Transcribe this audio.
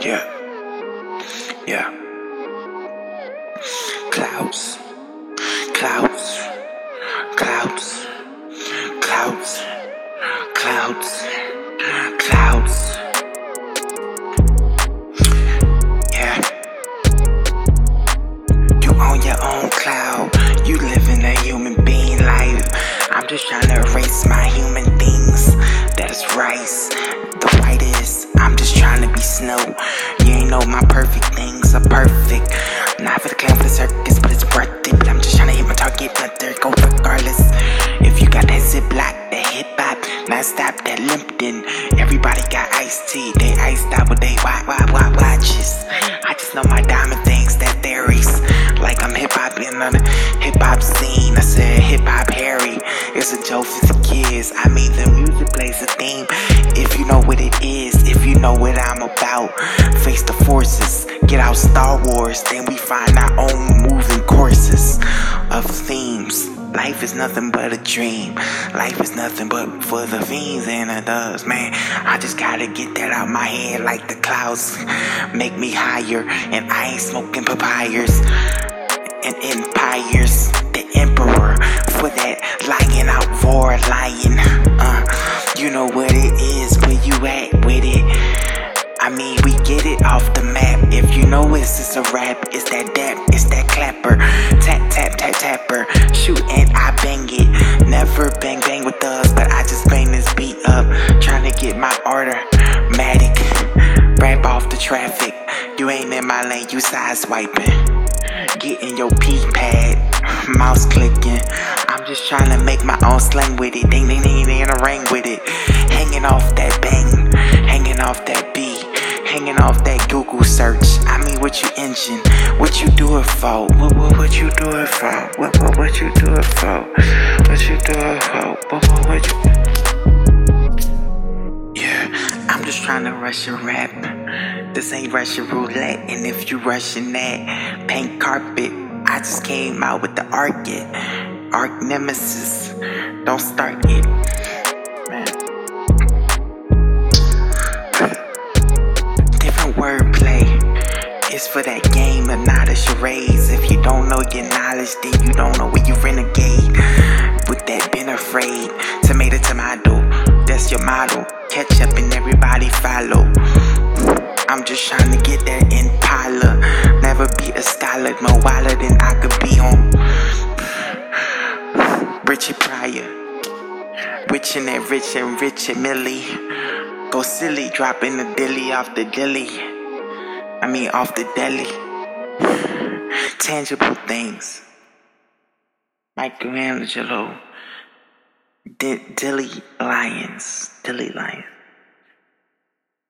Yeah. Yeah. Clouds. Clouds. Clouds. Clouds. Clouds. Clouds. Yeah. You on your own cloud. You living a human being life. I'm just trying to erase my human things. That's rice. The whitest. I'm just trying to be snow. Hit my there go regardless. If you got that ziplock, that hip hop, not stop that Lipton. Everybody got iced tea, they iced out with they why why why watches. I just know my diamond things that theories. Like I'm hip hop in the hip hop scene. I said hip hop Harry. It's a joke for the kids. I mean the music plays a theme. If you know what it is, if you know what I'm about, face the forces. Get out Star Wars, then we find our own moving courses of themes. Life is nothing but a dream. Life is nothing but for the fiends and the doves, man. I just gotta get that out my head like the clouds make me higher. And I ain't smoking papayas and empires. The emperor for that lion out war lion. Uh, you know what it is, where you at with it. I mean, we get it off the map. If you know it's just a rap, it's that dap, it's that clapper. Tap, tap, tap, tapper. Shoot and I bang it. Never bang, bang with us, but I just bang this beat up. Trying to get my order. Matic. Rap off the traffic. You ain't in my lane, you side swiping. Getting your P pad, mouse clicking. I'm just trying to make my own slang with it. Ding, ding, ding, ding, in a ring with it. Hanging off that bang, hanging off that beat, hanging off that Google search. What you engine? What you do it for? What, what, what you do it for? What, what, what you do it for? What you do it for? What, what, what you? Yeah, I'm just trying to rush a rap. This ain't Russian roulette, and if you rushing that pink carpet, I just came out with the Arcade, Arc Nemesis. Don't start it, It's for that game and not a charades. If you don't know your knowledge, then you don't know where you renegade. With that been afraid, tomato tomato, that's your motto. Catch up and everybody follow. I'm just trying to get that Impala. Never be a scholar, no wilder than I could be on. Richie Pryor. Rich and that rich and rich and Millie. Go silly, dropping the dilly off the dilly. I mean, off the deli. Tangible things. Michelangelo. D- Dilly Lions. Dilly Lions.